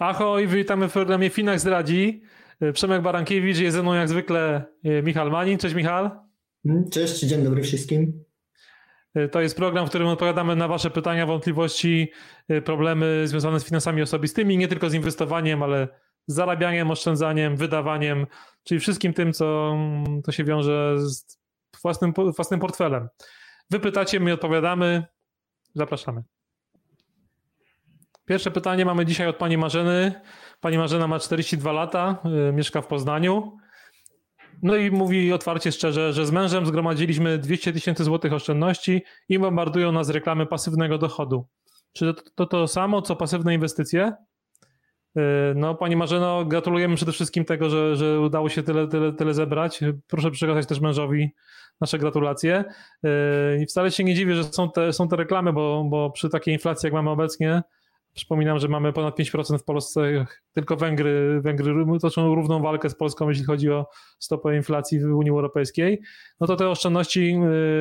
Ahoj, witamy w programie Finak zdradzi. Przemek Barankiewicz, jest ze mną jak zwykle e, Michal Manin. Cześć Michal. Mm, cześć, dzień dobry wszystkim. E, to jest program, w którym odpowiadamy na Wasze pytania, wątpliwości, e, problemy związane z finansami osobistymi, nie tylko z inwestowaniem, ale zarabianiem, oszczędzaniem, wydawaniem, czyli wszystkim tym, co to się wiąże z własnym, własnym portfelem. Wy pytacie, my odpowiadamy. Zapraszamy. Pierwsze pytanie mamy dzisiaj od pani Marzeny. Pani Marzena ma 42 lata, y, mieszka w Poznaniu. No i mówi otwarcie, szczerze, że z mężem zgromadziliśmy 200 tysięcy złotych oszczędności i bombardują nas reklamy pasywnego dochodu. Czy to, to to samo, co pasywne inwestycje? Y, no, Pani Marzeno, gratulujemy przede wszystkim tego, że, że udało się tyle, tyle, tyle zebrać. Proszę przekazać też mężowi nasze gratulacje. Y, I wcale się nie dziwię, że są te, są te reklamy, bo, bo przy takiej inflacji, jak mamy obecnie, Przypominam, że mamy ponad 5% w Polsce, tylko Węgry, Węgry toczą równą walkę z Polską, jeśli chodzi o stopę inflacji w Unii Europejskiej. No to te oszczędności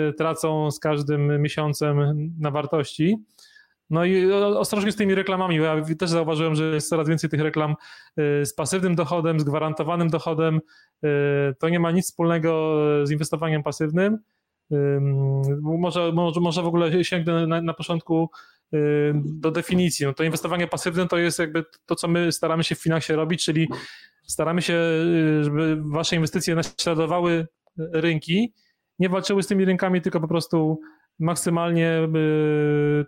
y, tracą z każdym miesiącem na wartości. No i ostrożnie z tymi reklamami. Ja też zauważyłem, że jest coraz więcej tych reklam y, z pasywnym dochodem, z gwarantowanym dochodem. Y, to nie ma nic wspólnego z inwestowaniem pasywnym. Może, może, może w ogóle sięgnę na, na początku do definicji. No to inwestowanie pasywne to jest jakby to, co my staramy się w finansie robić, czyli staramy się, y, żeby wasze inwestycje naśladowały rynki, nie walczyły z tymi rynkami, tylko po prostu maksymalnie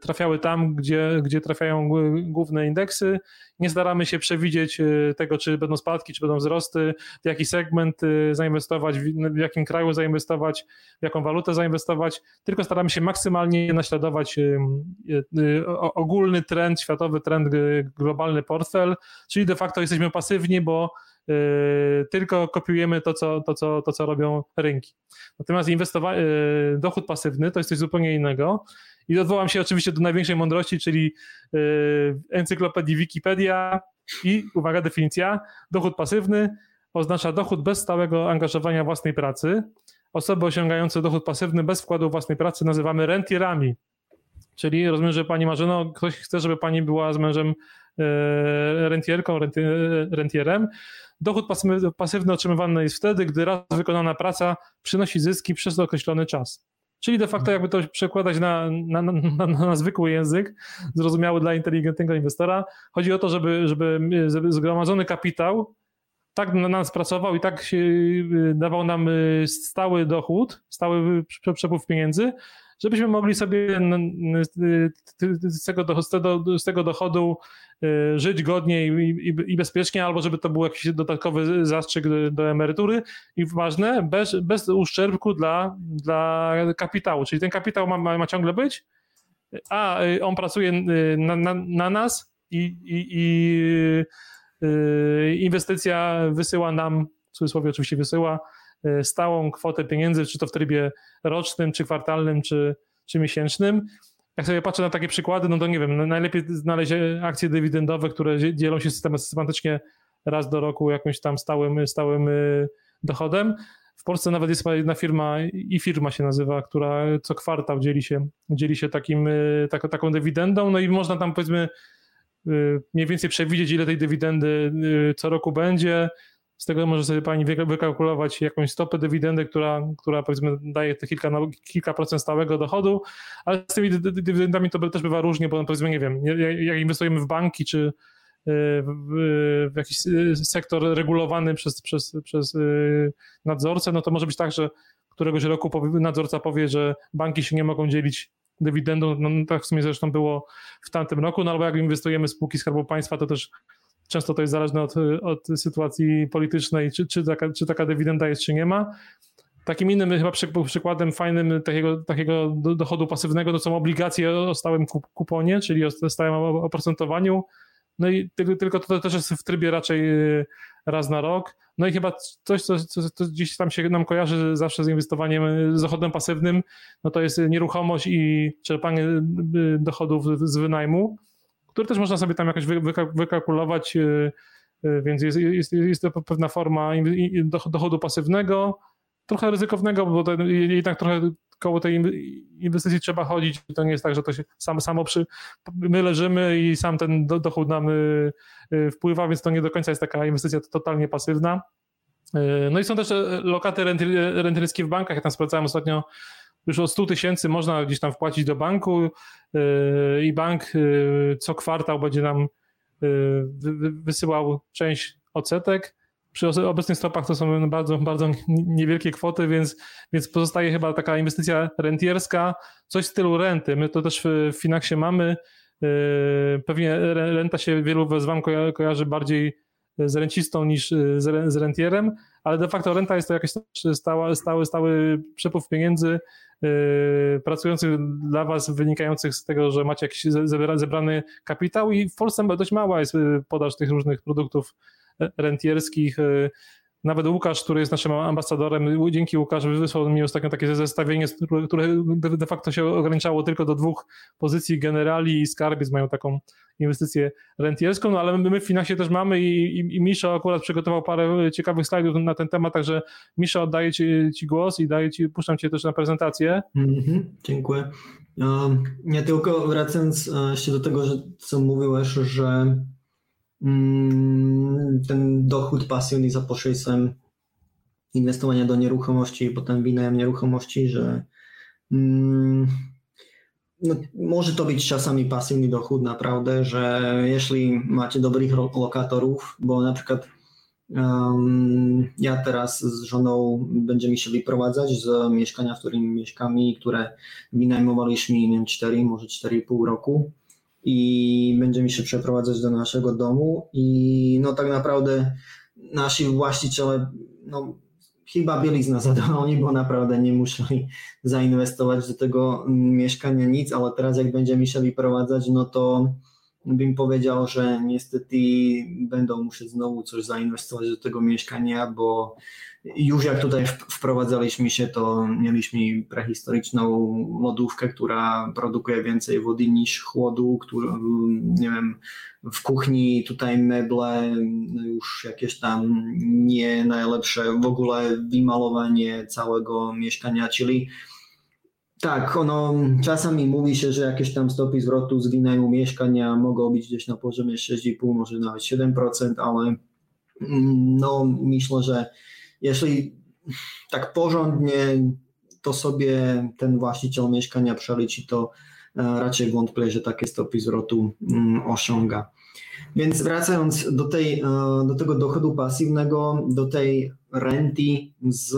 trafiały tam, gdzie, gdzie trafiają główne indeksy. Nie staramy się przewidzieć y, tego, czy będą spadki, czy będą wzrosty, w jaki segment y, zainwestować, w jakim kraju zainwestować, w jaką walutę zainwestować, tylko staramy się maksymalnie naśladować y, ogólny trend, światowy trend, globalny portfel, czyli de facto jesteśmy pasywni, bo tylko kopiujemy to, co, to, co, to, co robią rynki. Natomiast inwestowa- yy, dochód pasywny to jest coś zupełnie innego. I odwołam się oczywiście do największej mądrości, czyli yy, encyklopedii Wikipedia i uwaga, definicja, dochód pasywny oznacza dochód bez stałego angażowania własnej pracy. Osoby osiągające dochód pasywny bez wkładu własnej pracy nazywamy rentierami. Czyli rozumiem, że pani Marzeno, ktoś chce, żeby pani była z mężem rentierką, rentierem. Dochód pasywny, otrzymywany jest wtedy, gdy raz wykonana praca przynosi zyski przez określony czas. Czyli de facto jakby to przekładać na, na, na, na, zwykły język, zrozumiały dla inteligentnego inwestora, chodzi o to, żeby, żeby zgromadzony kapitał tak na nas pracował i tak się, y, dawał nam y, stały dochód, stały przepływ pieniędzy, żebyśmy mogli sobie z tego, z tego dochodu y, żyć godnie i, bezpiecznie, albo żeby to był jakiś dodatkowy zastrzyk do emerytury i ważne, bez, bez uszczerbku dla, dla kapitału. Czyli ten kapitał ma, ma, ma ciągle być, a y, on pracuje y, na, na, na nas i, i, i inwestycja wysyła nam, w cudzysłowie oczywiście wysyła, stałą kwotę pieniędzy, czy to w trybie rocznym, czy kwartalnym, czy, czy miesięcznym. Jak sobie patrzę na takie przykłady, no to nie wiem, najlepiej znaleźć akcje dywidendowe, które dzielą się systematycznie raz do roku jakimś tam stałym, stałym y, dochodem. W Polsce nawet jest jedna firma, i firma się nazywa, która co kwartał dzieli się, dzieli się takim, y, tak, taką dywidendą, no i można tam powiedzmy mniej więcej przewidzieć, ile tej dywidendy co roku będzie, z tego może sobie pani wykalkulować jakąś stopę dywidendy, która, która powiedzmy daje te kilka, kilka procent stałego dochodu, ale z tymi dywidendami to też bywa różnie, bo powiedzmy, nie wiem, jak inwestujemy w banki czy y, w, w jakiś y, sektor regulowany przez, przez, przez y, nadzorcę, no to może być tak, że któregoś roku nadzorca powie, że banki się nie mogą dzielić dywidendą, no tak w sumie zresztą było w tamtym roku, no albo jak inwestujemy w spółki Skarbu Państwa, to też Często to jest zależne od, od sytuacji politycznej, czy, czy, taka, czy taka dywidenda jest, czy nie ma. Takim innym chyba przykładem fajnym takiego, takiego dochodu pasywnego to są obligacje o stałym kuponie, czyli o stałym oprocentowaniu. No i tylko to też jest w trybie raczej y, raz na rok. No i chyba coś, co, co, co gdzieś tam się nam kojarzy zawsze z inwestowaniem, y, z dochodem pasywnym, no to jest nieruchomość i czerpanie y, dochodów z wynajmu który też można sobie tam jakoś wykalkulować, y, więc jest, jest, jest to pewna forma dochodu pasywnego, trochę ryzykownego, bo to jednak trochę koło tej inwestycji trzeba chodzić. To nie jest tak, że to się sam, samo przy, my leżymy i sam ten dochód nam y, y, wpływa, więc to nie do końca jest taka inwestycja totalnie pasywna. Y, no i są też lokaty renterskie w bankach. Ja tam sprawdzałem ostatnio, już od 100 tysięcy można gdzieś tam wpłacić do banku i bank co kwartał będzie nam wysyłał część odsetek przy obecnych stopach to są bardzo, bardzo niewielkie kwoty, więc, więc pozostaje chyba taka inwestycja rentierska, coś w stylu renty. My to też w Finaxie mamy. Yy, pewnie renta się wielu z Wam kojarzy bardziej z rencistą niż yy, z rentierem, ale de facto renta jest to jakiś stały, stały, stały przepływ pieniędzy yy, pracujących dla Was, wynikających z tego, że macie jakiś zebrany kapitał i w Polsce dość mała jest podaż tych różnych produktów rentierskich. Nawet Łukasz, który jest naszym ambasadorem, dzięki Łukasz wysłał mi ostatnio takie zestawienie, które de facto się ograniczało tylko do dwóch pozycji. Generali i Skarbiec mają taką inwestycję rentierską, no ale my w Finaxie też mamy i, i, i Misza akurat przygotował parę ciekawych slajdów na ten temat, także Misza oddaję ci, ci głos i daję ci, puszczam cię też na prezentację. Mm-hmm, dziękuję. Nie tylko wracając e, jeszcze do tego, że co mówiłeś, że ten dochód pasywny za pośrednictwem inwestowania do nieruchomości i potem wynajem nieruchomości, że mm, no, może to być czasami pasywny dochód naprawdę, że jeśli macie dobrych lokatorów, bo na przykład um, ja teraz z żoną będziemy się wyprowadzać z mieszkania, w którym mieszkamy, które wynajmowaliśmy nie wiem, 4, może 4,5 roku i będziemy się przeprowadzać do naszego domu. I no tak naprawdę nasi właściciele no, chyba nas zadowoleni, bo naprawdę nie musieli zainwestować do tego mieszkania nic, ale teraz jak będziemy się wyprowadzać, no to bym powiedział, że niestety będą musieć znowu coś zainwestować do tego mieszkania, bo już jak tutaj wprowadzaliśmy się, to mieliśmy prehistoryczną lodówkę, która produkuje więcej wody niż chłodu, który, nie wiem, w kuchni tutaj meble, już jakieś tam nie najlepsze, w ogóle wymalowanie całego mieszkania, czyli tak, ono czasami mówi się, że jakieś tam stopy zwrotu z wynajmu mieszkania mogą być gdzieś na poziomie 6,5, może nawet 7%, ale mm, no myślę, że jeśli tak porządnie to sobie ten właściciel mieszkania przeliczy, to e, raczej wątpię, że takie stopy zwrotu mm, osiąga. Więc wracając do, tej, e, do tego dochodu pasywnego, do tej renty z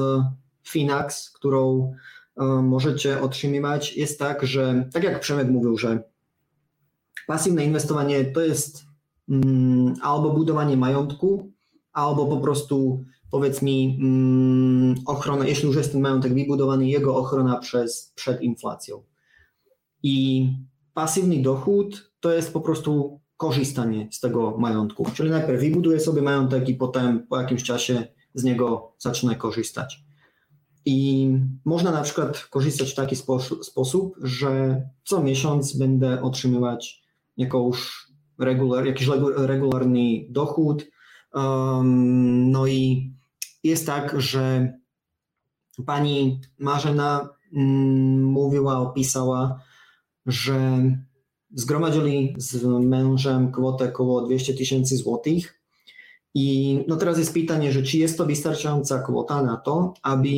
Finax, którą e, możecie otrzymywać, jest tak, że tak jak Przemek mówił, że pasywne inwestowanie to jest mm, albo budowanie majątku, albo po prostu powiedz mi mm, ochrona, jeśli już jest ten majątek wybudowany, jego ochrona przez, przed inflacją. I pasywny dochód to jest po prostu korzystanie z tego majątku. Czyli najpierw wybuduję sobie majątek i potem po jakimś czasie z niego zacznę korzystać. I można na przykład korzystać w taki sposób, że co miesiąc będę otrzymywać jakąś regular, jakiś regularny dochód. Um, no i jest tak, że pani Marzena mm, mówiła, opisała, że zgromadzili z mężem kwotę około 200 tysięcy złotych. I no teraz jest pytanie, że czy jest to wystarczająca kwota na to, aby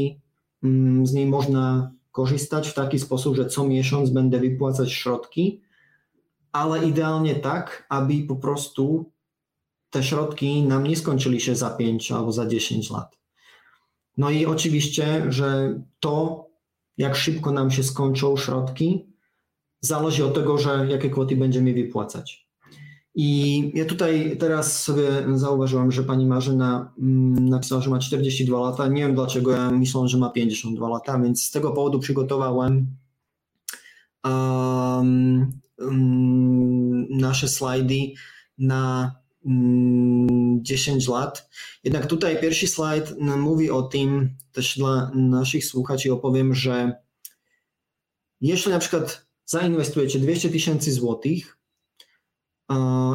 mm, z niej można korzystać w taki sposób, że co miesiąc będę wypłacać środki, ale idealnie tak, aby po prostu te środki nam nie skończyli się za 5 albo za 10 lat. No i oczywiście, że to, jak szybko nam się skończą środki, zależy od tego, że jakie kwoty będziemy wypłacać. I ja tutaj teraz sobie zauważyłem, że pani Marzyna mm, napisała, że ma 42 lata. Nie wiem dlaczego, ja myślałem, że ma 52 lata, więc z tego powodu przygotowałem um, um, nasze slajdy na 10 mm, lat. Jednak tutaj pierwszy slajd mówi o tym, też dla naszych słuchaczy opowiem, że jeśli na przykład zainwestujecie 200 tysięcy złotych,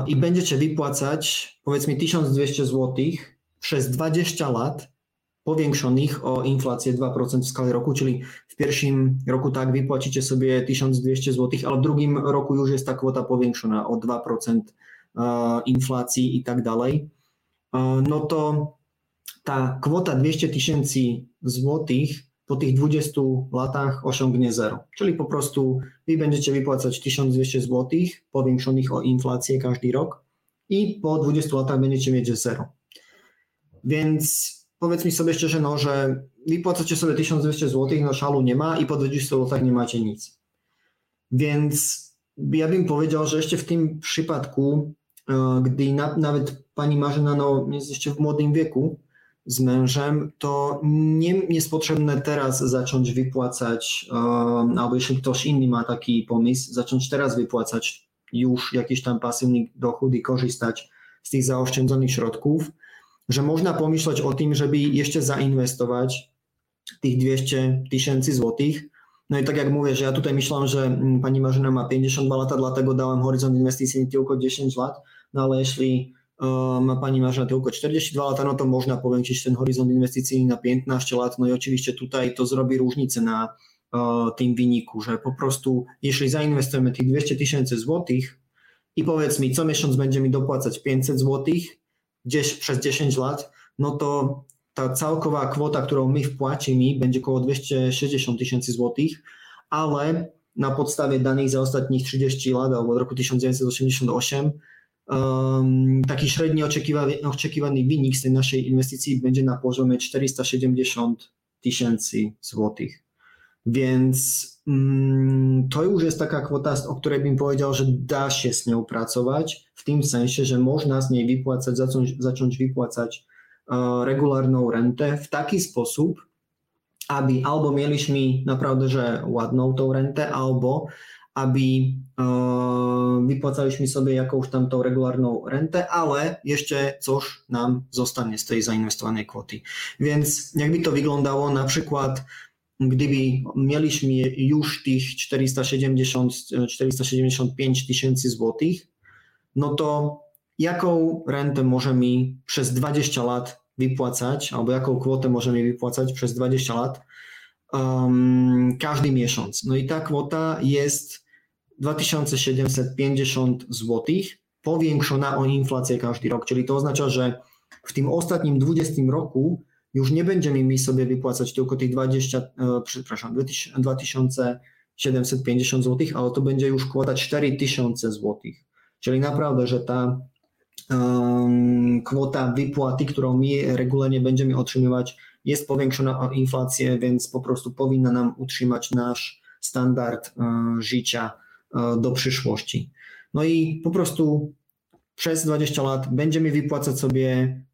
i będziecie wypłacać powiedzmy 1200 zł przez 20 lat powiększonych o inflację 2% w skali roku, czyli w pierwszym roku tak wypłacicie sobie 1200 zł, ale w drugim roku już jest ta kwota powiększona o 2% inflacji i tak dalej, no to ta kwota 200 tysięcy złotych po tych 20 latach osiągnie zero. Czyli po prostu wy będziecie wypłacać 1200 zł powiększonych o inflację każdy rok i po 20 latach będziecie mieć zero. Więc powiedz mi sobie szczerze, no, że wypłacacie sobie 1200 zł, no szalu nie ma i po 20 latach nie macie nic. Więc ja bym powiedział, że jeszcze w tym przypadku, e, gdy na, nawet pani Marzena no, jest jeszcze w młodym wieku, z mężem, to nie jest potrzebne teraz zacząć wypłacać, um, albo jeśli ktoś inny ma taki pomysł, zacząć teraz wypłacać już jakiś tam pasywny dochód i korzystać z tych zaoszczędzonych środków, że można pomyśleć o tym, żeby jeszcze zainwestować tych 200 tysięcy złotych. No i tak jak mówię, że ja tutaj myślałem, że mm, pani Marzena ma 52 lata, dlatego dałem horyzont inwestycyjny tylko 10 lat, no ale jeśli ma Pani Marzena tylko 42 lata, no to można powiększyć ten horyzont inwestycyjny na 15 lat. No i oczywiście tutaj to zrobi różnicę na tym wyniku, że po prostu jeśli zainwestujemy tych 200 tysięcy złotych i powiedz mi, co miesiąc będzie mi dopłacać 500 złotych gdzieś przez 10 lat, no to ta całkowa kwota, którą my wpłacimy, będzie około 260 tysięcy złotych, ale na podstawie danych za ostatnich 30 lat albo od roku 1988 um, taki średni oczekiwany, oczekiwany wynik z tej naszej inwestycji będzie na poziomie 470 tysięcy złotych. Więc um, to już jest taka kwota, o której bym powiedział, że da się z nią pracować, w tym sensie, że można z niej wypłacać, zacząć, zacząć wypłacać uh, regularną rentę w taki sposób, aby albo mieliśmy naprawdę, że ładną tą rentę, albo aby e, wypłacaliśmy sobie jakąś tam tą regularną rentę, ale jeszcze coś nam zostanie z tej zainwestowanej kwoty. Więc jakby to wyglądało na przykład gdyby mieliśmy już tych 470-475 tysięcy złotych, no to jaką rentę możemy przez 20 lat wypłacać, albo jaką kwotę możemy wypłacać przez 20 lat um, każdy miesiąc. No i ta kwota jest 2750 zł, powiększona o inflację każdy rok, czyli to oznacza, że w tym ostatnim 20 roku już nie będziemy mi sobie wypłacać tylko tych 20, e, przepraszam, 2750 zł, ale to będzie już kwota 4000 zł. Czyli naprawdę, że ta um, kwota wypłaty, którą my regularnie będziemy otrzymywać, jest powiększona o inflację, więc po prostu powinna nam utrzymać nasz standard um, życia do przyszłości. No i po prostu przez 20 lat będziemy wypłacać sobie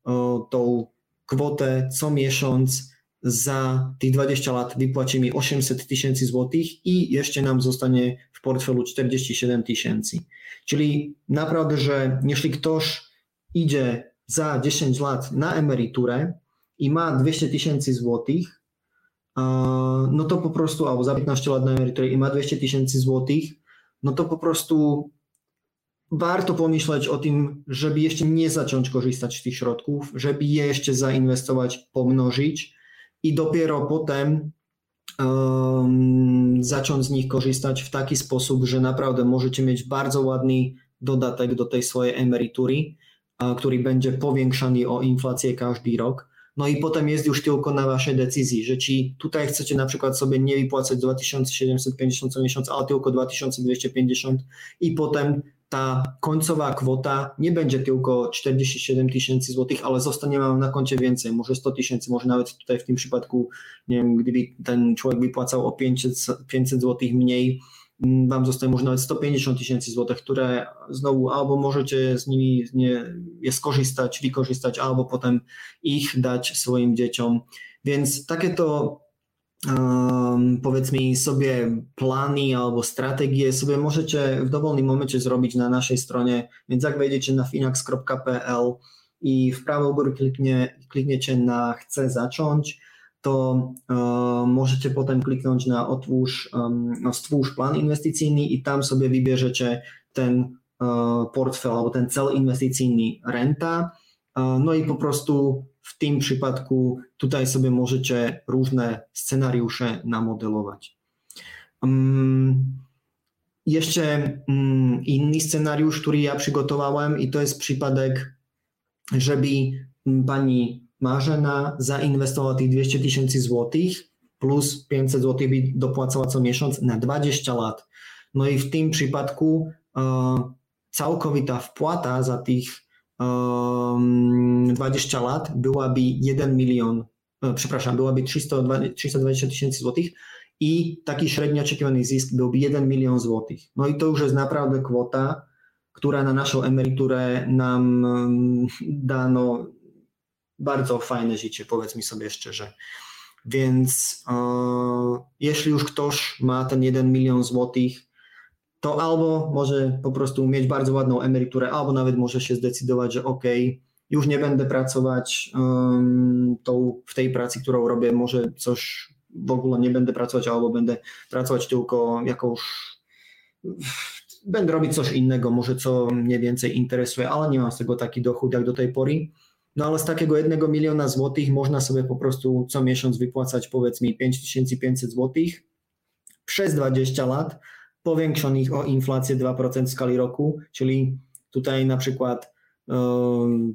e, tą kwotę co miesiąc. Za tych 20 lat wypłacimy 800 tysięcy złotych i jeszcze nam zostanie w portfelu 47 tysięcy. Czyli naprawdę, że jeśli ktoś idzie za 10 lat na emeryturę i ma 200 tysięcy złotych, e, no to po prostu, albo za 15 lat na emeryturę i ma 200 tysięcy złotych, no to po prostu warto pomyśleć o tym, żeby jeszcze nie zacząć korzystać z tych środków, żeby je jeszcze zainwestować, pomnożyć i dopiero potem um, zacząć z nich korzystać w taki sposób, że naprawdę możecie mieć bardzo ładny dodatek do tej swojej emerytury, który będzie powiększany o inflację każdy rok no i potem jest już tylko na waszej decyzji, że ci tutaj chcecie na przykład sobie nie wypłacać 2750 co miesiąc, ale tylko 2250 i potem ta końcowa kwota nie będzie tylko 47 tysięcy złotych, ale zostanie wam na koncie więcej, może 100 tysięcy, może nawet tutaj w tym przypadku, nie wiem, gdyby ten człowiek wypłacał o 500, 500 złotych mniej, wam zostaje może nawet 150 tysięcy złotych, które znowu albo możecie z nimi nie, je skorzystać, wykorzystać, albo potem ich dać swoim dzieciom. Więc takie to um, powiedzmy sobie plany albo strategie sobie możecie w dowolnym momencie zrobić na naszej stronie, więc jak wejdziecie na finax.pl i w prawo góry kliknie, klikniecie na chcę zacząć, to e, możecie potem kliknąć na otwórz, no, stwórz plan inwestycyjny i tam sobie wybierzecie ten portfel alebo ten celinvesticyjny renta. No i po prostu w tym przypadku tutaj sobie możecie różne scenariusze namodelować. Jeszcze um, inny scenariusz, który ja przygotowałem i to jest przypadek, żeby pani Marzena zainwestowała tych 200 tysięcy złotych plus 500 złotych by dopłacała co miesiąc na 20 lat. No i w tym przypadku uh, całkowita wpłata za tych 20 lat byłaby 1 milion, e, przepraszam, byłaby 320 tysięcy złotych i taki średnio oczekiwany zysk byłby 1 milion złotych. No i to już jest naprawdę kwota, która na naszą emeryturę nam da no, bardzo fajne życie, powiedz mi sobie szczerze. Więc e, jeśli już ktoś ma ten 1 milion złotych, to albo może po prostu mieć bardzo ładną emeryturę, albo nawet może się zdecydować, że ok, już nie będę pracować um, tą, w tej pracy, którą robię, może coś w ogóle nie będę pracować, albo będę pracować tylko jakąś będę robić coś innego, może co mnie więcej interesuje, ale nie mam z tego taki dochód jak do tej pory. No ale z takiego jednego miliona złotych można sobie po prostu co miesiąc wypłacać powiedzmy 5500 złotych przez 20 lat, powiększonych o inflację 2% w skali roku, czyli tutaj na przykład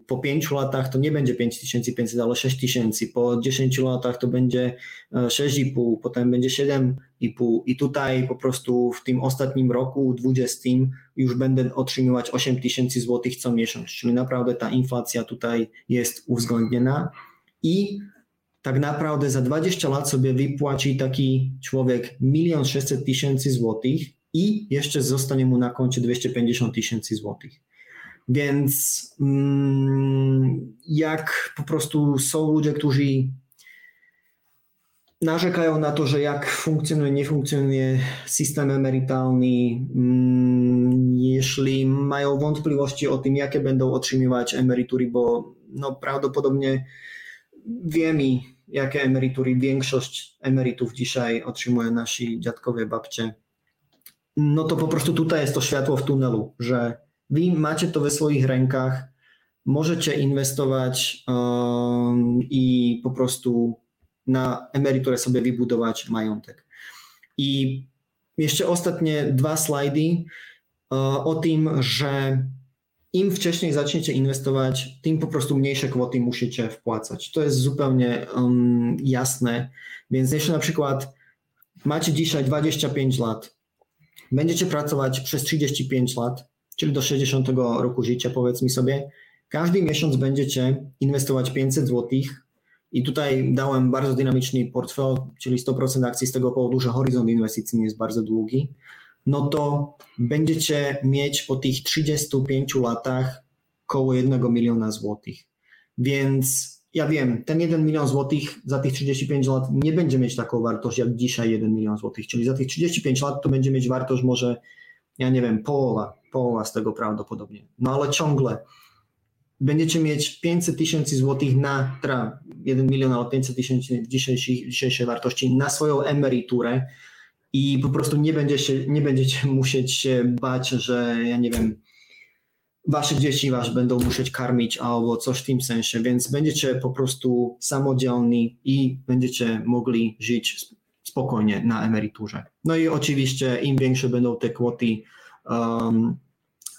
po 5 latach to nie będzie 5500, ale 6000, po 10 latach to będzie 6,5, e, potem będzie 7,5 i tutaj po prostu w tym ostatnim roku 20 już będę otrzymywać 8000 zł co miesiąc, czyli naprawdę ta inflacja tutaj jest uwzględniona. I tak naprawdę za 20 lat sobie wypłaci taki człowiek 1 600 tysięcy złotych i jeszcze zostanie mu na koncie 250 tysięcy złotych. Więc mm, jak po prostu są ludzie, którzy narzekają na to, że jak funkcjonuje, nie funkcjonuje system emerytalny, mm, jeśli mają wątpliwości o tym, jakie będą otrzymywać emerytury, bo no prawdopodobnie wiemy, jakie emerytury większość emerytów dzisiaj otrzymuje nasi dziadkowie, babcie, no to po prostu tutaj jest to światło w tunelu, że wy macie to we swoich rękach, możecie inwestować um, i po prostu na emeryturę sobie wybudować majątek. I jeszcze ostatnie dwa slajdy uh, o tym, że im wcześniej zaczniecie inwestować, tym po prostu mniejsze kwoty musicie wpłacać. To jest zupełnie um, jasne. Więc jeśli na przykład macie dzisiaj 25 lat, będziecie pracować przez 35 lat, czyli do 60 roku życia, powiedzmy sobie, każdy miesiąc będziecie inwestować 500 zł. I tutaj dałem bardzo dynamiczny portfel, czyli 100% akcji z tego powodu, że horyzont inwestycyjny jest bardzo długi. No to będziecie mieć po tych 35 latach około 1 miliona złotych. Więc ja wiem, ten 1 milion złotych za tych 35 lat nie będzie mieć taką wartość jak dzisiaj 1 milion złotych, czyli za tych 35 lat to będzie mieć wartość może, ja nie wiem, połowa, połowa z tego prawdopodobnie. No ale ciągle będziecie mieć 500 tysięcy złotych na, tra, 1 milion albo 500 tysięcy dzisiejszej, dzisiejszej wartości na swoją emeryturę i po prostu nie będziecie, nie będziecie musieć się bać, że ja nie wiem, wasze dzieci was będą musieć karmić albo coś w tym sensie, więc będziecie po prostu samodzielni i będziecie mogli żyć spokojnie na emeryturze. No i oczywiście im większe będą te kwoty um,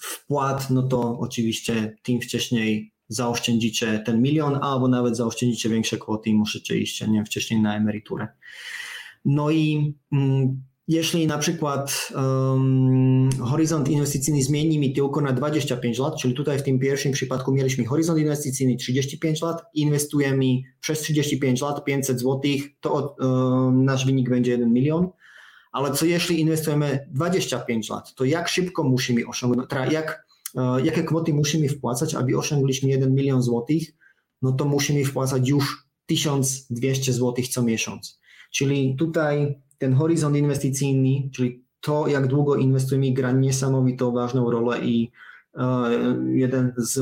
wpłat, no to oczywiście tym wcześniej zaoszczędzicie ten milion, albo nawet zaoszczędzicie większe kwoty i musicie iść nie wcześniej na emeryturę. No i mm, jeśli na przykład um, horyzont inwestycyjny zmieni mi tylko na 25 lat, czyli tutaj w tym pierwszym przypadku mieliśmy horyzont inwestycyjny 35 lat, inwestujemy przez 35 lat 500 zł, to um, nasz wynik będzie 1 milion. Ale co jeśli inwestujemy 25 lat, to jak szybko musimy osiągnąć, jak, uh, jakie kwoty musimy wpłacać, aby osiągnęliśmy 1 milion złotych, no to musimy wpłacać już 1200 złotych co miesiąc. Czyli tutaj ten horyzont inwestycyjny, czyli to, jak długo inwestujemy, gra niesamowitą ważną rolę i jeden z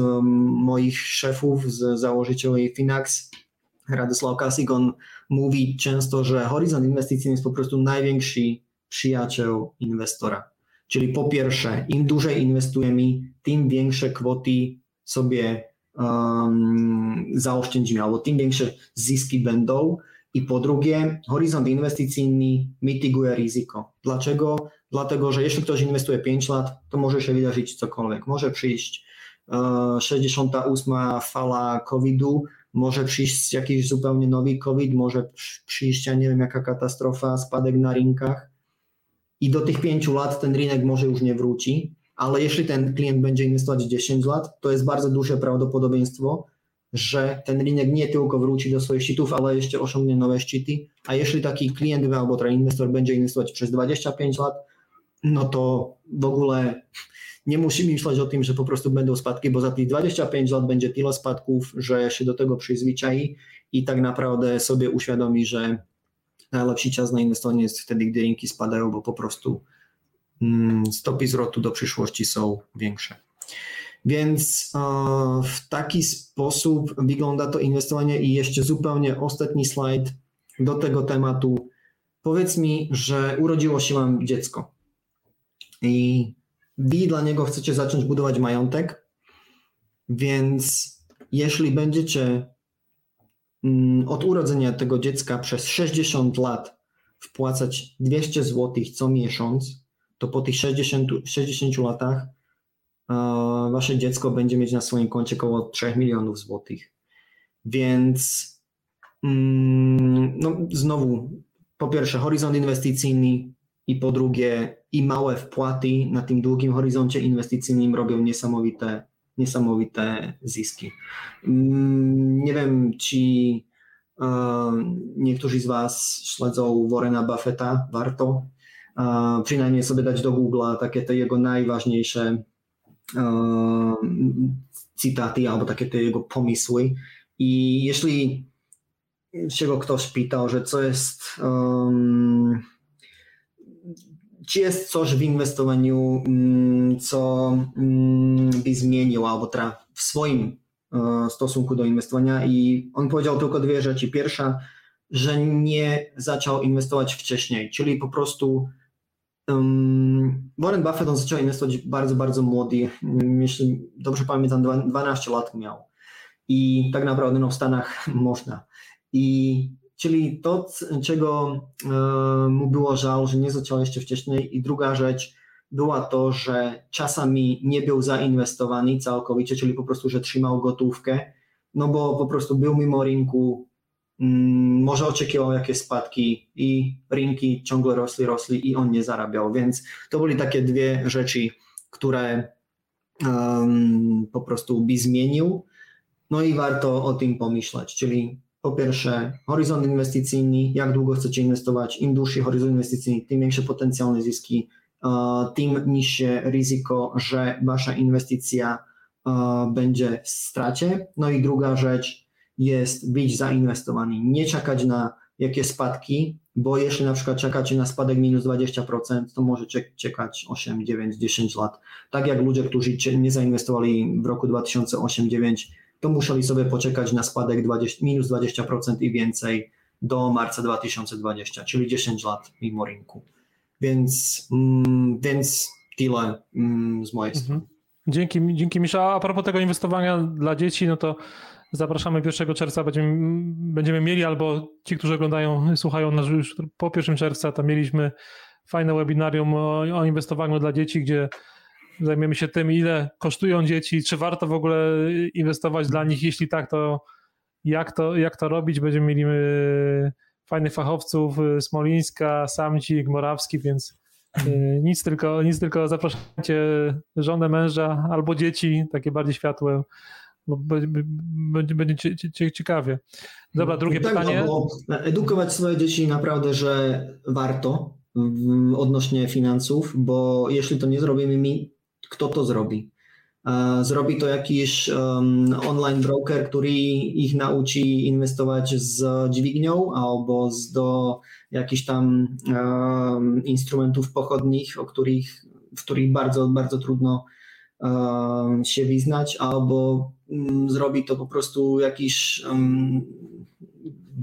moich szefów, z założycieli Finax, Radosław Kasik, on mówi często, że horyzont inwestycyjny jest po prostu największy przyjaciel inwestora. Czyli po pierwsze, im dłużej inwestujemy, tym większe kwoty sobie um, zaoszczędzimy, albo tym większe zyski będą. I po drugie, horyzont inwestycyjny mityguje ryzyko. Dlaczego? Dlatego, że jeśli ktoś inwestuje 5 lat, to może się wydarzyć cokolwiek. Może przyjść 68 fala COVID-u, może przyjść jakiś zupełnie nowy COVID, może przyjść, ja nie wiem, jaka katastrofa, spadek na rynkach. I do tych 5 lat ten rynek może już nie wróci, ale jeśli ten klient będzie inwestować 10 lat, to jest bardzo duże prawdopodobieństwo, że ten rynek nie tylko wróci do swoich szczytów, ale jeszcze osiągnie nowe szczyty, a jeśli taki klient albo inwestor będzie inwestować przez 25 lat, no to w ogóle nie musimy myśleć o tym, że po prostu będą spadki, bo za tych 25 lat będzie tyle spadków, że się do tego przyzwyczai i tak naprawdę sobie uświadomi, że najlepszy czas na inwestowanie jest wtedy, gdy rynki spadają, bo po prostu mm, stopy zwrotu do przyszłości są większe. Więc w taki sposób wygląda to inwestowanie i jeszcze zupełnie ostatni slajd do tego tematu. Powiedz mi, że urodziło się Wam dziecko i Wy dla niego chcecie zacząć budować majątek, więc jeśli będziecie mm, od urodzenia tego dziecka przez 60 lat wpłacać 200 zł co miesiąc, to po tych 60, 60 latach wasze dziecko będzie mieć na swoim koncie około 3 milionów złotych. Więc mm, no, znowu, po pierwsze, horyzont inwestycyjny i po drugie i małe wpłaty na tym długim horyzoncie inwestycyjnym robią niesamowite, niesamowite zyski. Mm, nie wiem, czy niektórzy z Was śledzą Warrena Buffetta, warto przynajmniej sobie dać do Google'a takie te jego najważniejsze cytaty albo takie te jego pomysły. I jeśli się go ktoś pytał, że co jest um, czy jest coś w inwestowaniu, mm, co mm, by zmieniło albo w swoim e, stosunku do inwestowania i on powiedział tylko dwie rzeczy. Pierwsza, że nie zaczął inwestować wcześniej, czyli po prostu Warren Buffett on zaczął inwestować bardzo, bardzo młody, jeśli dobrze pamiętam, 12 lat miał i tak naprawdę no, w Stanach można. I Czyli to, czego e, mu było żal, że nie jeszcze wcześniej. I druga rzecz była to, że czasami nie był zainwestowany całkowicie, czyli po prostu, że trzymał gotówkę, no bo po prostu był mimo rynku, mm, może oczekiwał jakieś spadki i rynki ciągle rosły, rosły i on nie zarabiał. Więc to były takie dwie rzeczy, które um, po prostu by zmienił. No i warto o tym pomyśleć, czyli po pierwsze horyzont inwestycyjny, jak długo chcecie inwestować, im dłuższy horyzont inwestycyjny, tym większe potencjalne zyski, tym niższe ryzyko, że wasza inwestycja będzie w stracie. No i druga rzecz jest być zainwestowany, nie czekać na jakieś spadki, bo jeśli na przykład czekacie na spadek minus 20%, to może czekać 8, 9, 10 lat. Tak jak ludzie, którzy nie zainwestowali w roku 2008-2009, to musieli sobie poczekać na spadek 20, minus 20% i więcej do marca 2020, czyli 10 lat mimo rynku. Więc, mm, więc tyle mm, z mojej strony. Mhm. Dzięki, dzięki Misza. A propos tego inwestowania dla dzieci, no to zapraszamy 1 czerwca, będziemy, będziemy mieli, albo ci, którzy oglądają, słuchają nas już po 1 czerwca, to mieliśmy fajne webinarium o, o inwestowaniu dla dzieci, gdzie zajmiemy się tym, ile kosztują dzieci, czy warto w ogóle inwestować dla nich, jeśli tak, to jak to, jak to robić. Będziemy mieli y, fajnych fachowców, y, Smolińska, Samcik, Morawski, więc y, nic tylko, nic tylko zapraszajcie żonę, męża albo dzieci, takie bardziej światłe, bo będzie, będzie ciekawie. Dobra, drugie tak, pytanie. edukować swoje dzieci naprawdę, że warto odnośnie finansów, bo jeśli to nie zrobimy mi, kto to zrobi. Zrobi to jakiś online broker, który ich nauczy inwestować z dźwignią albo z do jakichś tam um, instrumentów pochodnych, o których, w których bardzo, bardzo trudno się wyznać, albo um, zrobi to po prostu jakiś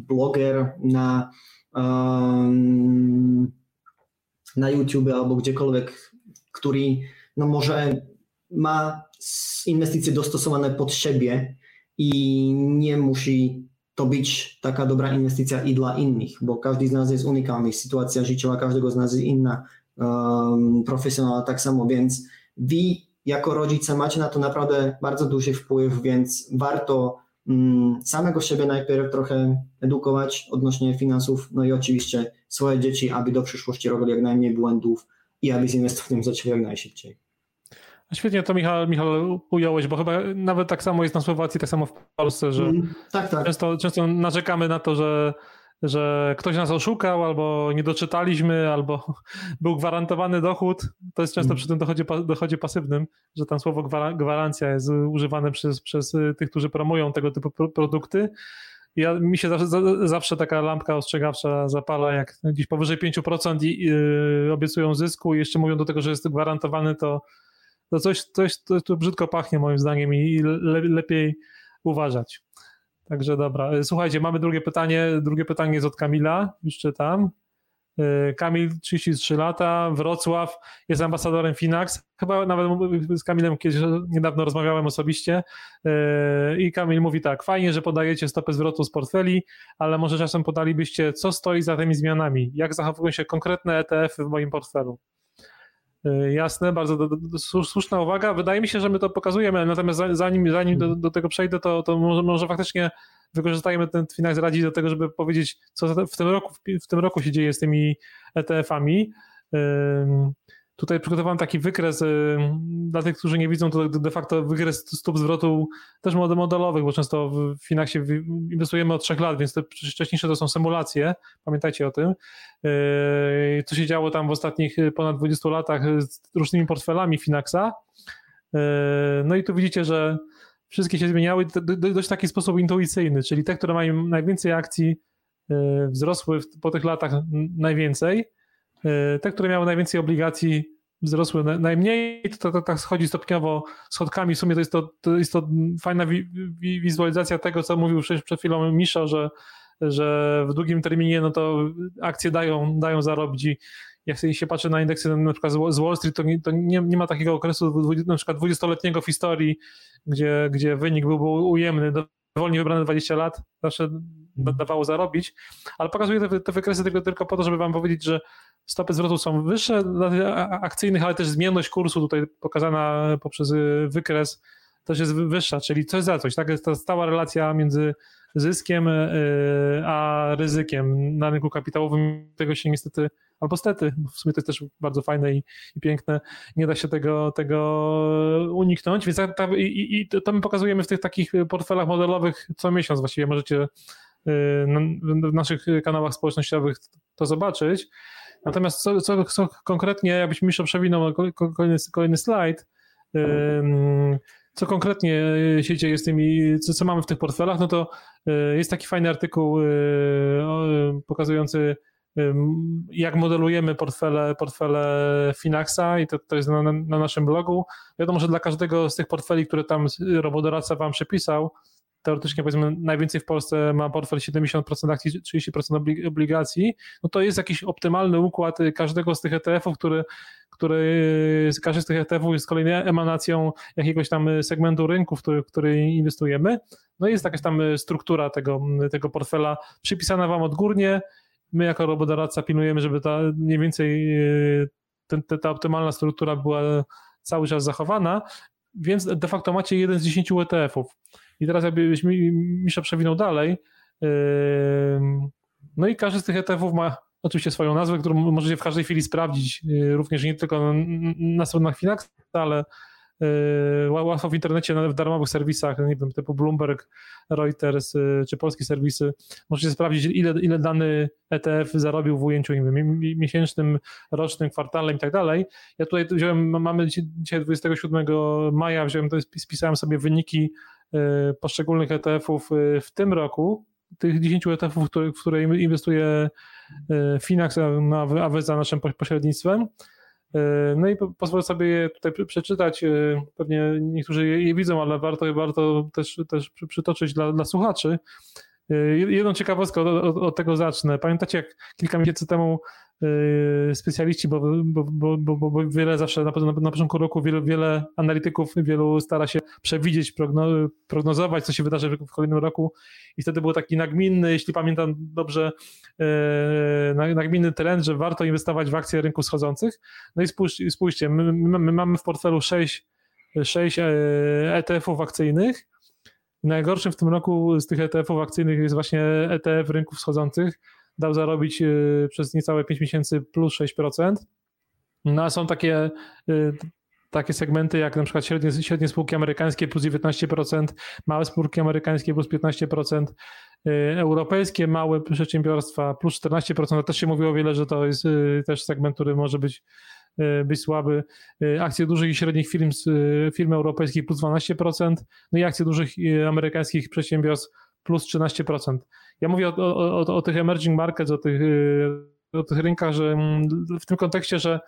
bloger na, na YouTube albo gdziekolwiek który no może ma inwestycje dostosowane pod siebie i nie musi to być taka dobra inwestycja i dla innych, bo każdy z nas jest unikalny, sytuacja życiowa każdego z nas jest inna, um, profesjonalna tak samo, więc wy jako rodzice macie na to naprawdę bardzo duży wpływ, więc warto um, samego siebie najpierw trochę edukować odnośnie finansów, no i oczywiście swoje dzieci, aby do przyszłości robili jak najmniej błędów i aby z inwestowaniem zaczęli jak najszybciej. Świetnie to Michał, Michał ująłeś, bo chyba nawet tak samo jest na Słowacji, tak samo w Polsce, że mm, tak, tak. Często, często narzekamy na to, że, że ktoś nas oszukał, albo nie doczytaliśmy, albo był gwarantowany dochód. To jest często mm. przy tym dochodzie, dochodzie pasywnym, że tam słowo gwarancja jest używane przez, przez tych, którzy promują tego typu produkty. Ja, mi się zawsze, zawsze taka lampka ostrzegawcza zapala, jak gdzieś powyżej 5% i, yy, obiecują zysku i jeszcze mówią do tego, że jest gwarantowany, to to coś, coś to brzydko pachnie moim zdaniem i le, lepiej uważać. Także dobra. Słuchajcie, mamy drugie pytanie. Drugie pytanie jest od Kamila, już czytam. E, Kamil, 33 lata, Wrocław, jest ambasadorem Finax. Chyba nawet z Kamilem kiedyś niedawno rozmawiałem osobiście. E, I Kamil mówi tak: Fajnie, że podajecie stopy zwrotu z portfeli, ale może czasem podalibyście, co stoi za tymi zmianami? Jak zachowują się konkretne ETF-y w moim portfelu? E, jasne, bardzo do, do, słuszna uwaga. Wydaje mi się, że my to pokazujemy, natomiast zanim, zanim do, do tego przejdę, to, to może, może faktycznie wykorzystajmy ten Finax radzi do tego, żeby powiedzieć, co w tym roku, w tym roku się dzieje z tymi ETF-ami. Tutaj przygotowałem taki wykres y, dla tych, którzy nie widzą, to de facto wykres stóp zwrotu też modelowych, bo często w Finaxie inwestujemy od trzech lat, więc te wcześniejsze to są symulacje, pamiętajcie o tym. Y, co się działo tam w ostatnich ponad 20 latach z różnymi portfelami Finaxa. Y, no i tu widzicie, że wszystkie się zmieniały w dość taki sposób intuicyjny, czyli te, które mają najwięcej akcji, wzrosły po tych latach najwięcej te, które miały najwięcej obligacji, wzrosły najmniej, to, to, tak schodzi stopniowo schodkami. W sumie to jest to, to, jest to fajna wi, wi, wizualizacja tego, co mówił przed, chwilą Misza, że, że w długim terminie no to akcje dają, dają zarobić jak się patrzy na indeksy na przykład z Wall Street, to nie, to nie, nie ma takiego okresu na przykład 20-letniego w historii, gdzie, gdzie wynik był, był ujemny. Dowolnie wybrane 20 lat zawsze dawało zarobić, ale pokazuję te, te wykresy tylko, tylko po to, żeby wam powiedzieć, że stopy zwrotu są wyższe dla akcyjnych, ale też zmienność kursu tutaj pokazana poprzez y, wykres też jest wyższa, czyli coś za coś. Tak? Jest ta stała relacja między zyskiem y, a ryzykiem na rynku kapitałowym. Tego się niestety, albo stety, w sumie to jest też bardzo fajne i, i piękne, nie da się tego, tego uniknąć, więc ta, i, i to my pokazujemy w tych takich portfelach modelowych co miesiąc właściwie możecie y, w naszych kanałach społecznościowych to zobaczyć. Natomiast co, co, co konkretnie, jakbyś Miszo przewinął kolejny, kolejny slajd, co konkretnie się dzieje z tymi, co, co mamy w tych portfelach, no to y, jest taki fajny artykuł y, pokazujący jak modelujemy portfele, portfele Finaxa i to, to jest na, na, naszym blogu. Wiadomo, że dla każdego z tych portfeli, które tam robodoradca wam przepisał, teoretycznie powiedzmy najwięcej w Polsce ma portfel 70% akcji, 30% obligacji, no to jest jakiś optymalny układ każdego z tych ETF-ów, który, który każdy z tych ETF-ów jest kolejną emanacją jakiegoś tam segmentu rynku, w który, który inwestujemy. No i jest jakaś tam struktura tego, tego portfela przypisana wam odgórnie. My jako robodoradca pilnujemy, żeby ta mniej więcej ten, ta optymalna struktura była cały czas zachowana, więc de facto macie jeden z 10 ETF-ów. I teraz jakbyś Misza przewinął dalej, no i każdy z tych ETF-ów ma oczywiście swoją nazwę, którą możecie w każdej chwili sprawdzić, y, również nie tylko na stronach Finax, ale y, łatwo w internecie, w darmowych serwisach, nie wiem, typu Bloomberg, Reuters y, czy polskie serwisy, możecie sprawdzić, ile, ile dany ETF zarobił w ujęciu nie wiem, miesięcznym, rocznym, kwartalnym i tak dalej. Ja tutaj wziąłem, mamy dzisiaj 27 maja, wziąłem, spisałem sobie wyniki poszczególnych ETF-ów w tym roku, tych 10 ETF-ów, w które inwestuje Finax, a wy za naszym pośrednictwem. No i pozwolę sobie je tutaj przeczytać. Pewnie niektórzy je widzą, ale warto, warto też, też przytoczyć dla, dla słuchaczy. Jedną ciekawostkę od, od, od, tego zacznę. Pamiętacie, jak kilka miesięcy temu specjaliści, bo, bo, bo, bo, wiele zawsze na, na, na początku roku wiele, wiele analityków, wielu stara się przewidzieć, progno, prognozować, co się wydarzy w kolejnym roku i wtedy był taki nagminny, jeśli pamiętam dobrze, yy, nagminny trend, że warto inwestować w akcje rynków schodzących. No i spójrz, spójrzcie, my, my, my mamy w portfelu 6, 6 ETF-ów akcyjnych, Najgorszym w tym roku z tych ETF-ów akcyjnych jest właśnie ETF rynków wschodzących. Dał zarobić y, przez niecałe 5 miesięcy plus 6%. No a są takie, y, takie segmenty jak na przykład średnie, średnie spółki amerykańskie plus 19%, małe spółki amerykańskie plus 15%, y, europejskie małe przedsiębiorstwa plus 14%. Też się mówiło wiele, że to jest też segment, który może być być słaby. Akcje dużych i średnich firm, firm europejskich plus 12%, no i akcje dużych amerykańskich przedsiębiorstw plus 13%. Ja mówię o, o, o, o tych emerging markets, o tych, o tych rynkach, że mm, w tym kontekście, że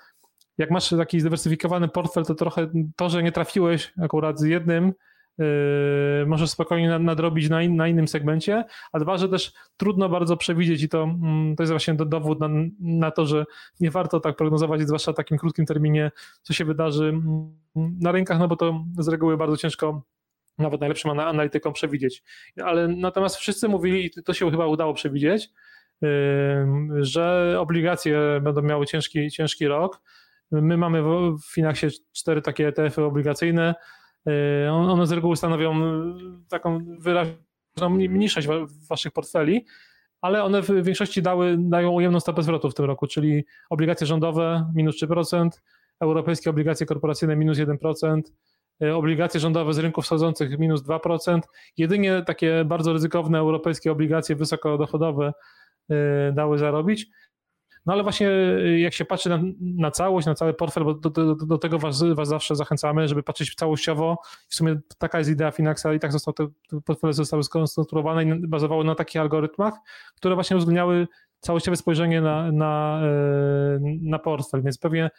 jak masz taki zdywersyfikowany portfel, to trochę to, że nie trafiłeś akurat z jednym, Yy, możesz spokojnie nadrobić na, in, na, innym segmencie, a dwa, że też trudno bardzo przewidzieć i to, mm, to jest właśnie dowód na, na, to, że nie warto tak prognozować, zwłaszcza w takim krótkim terminie, co się wydarzy mm, na rynkach, no bo to z reguły bardzo ciężko nawet najlepszym analitykom przewidzieć. Ale natomiast wszyscy mówili, i to się chyba udało przewidzieć, yy, że obligacje będą miały ciężki, ciężki rok. My mamy w Finaxie cztery takie ETF-y obligacyjne, E, one z reguły stanowią e, taką wyraźną mniejszość waszych portfeli, ale one w większości dały, dają ujemną stopę zwrotu w tym roku, czyli obligacje rządowe minus 3%, europejskie obligacje korporacyjne minus 1%, e, obligacje rządowe z rynków wschodzących minus 2%. Jedynie takie bardzo ryzykowne europejskie obligacje wysokodochodowe dały zarobić. No ale właśnie y, jak się patrzy na, na całość, na cały portfel, bo do, do, do tego was, was, zawsze zachęcamy, żeby patrzeć całościowo. W sumie taka jest idea Finaxa i tak został, te, te portfele zostały skonstruowane i bazowały na takich algorytmach, które właśnie uwzględniały całościowe spojrzenie na, na, na portfel, więc pewnie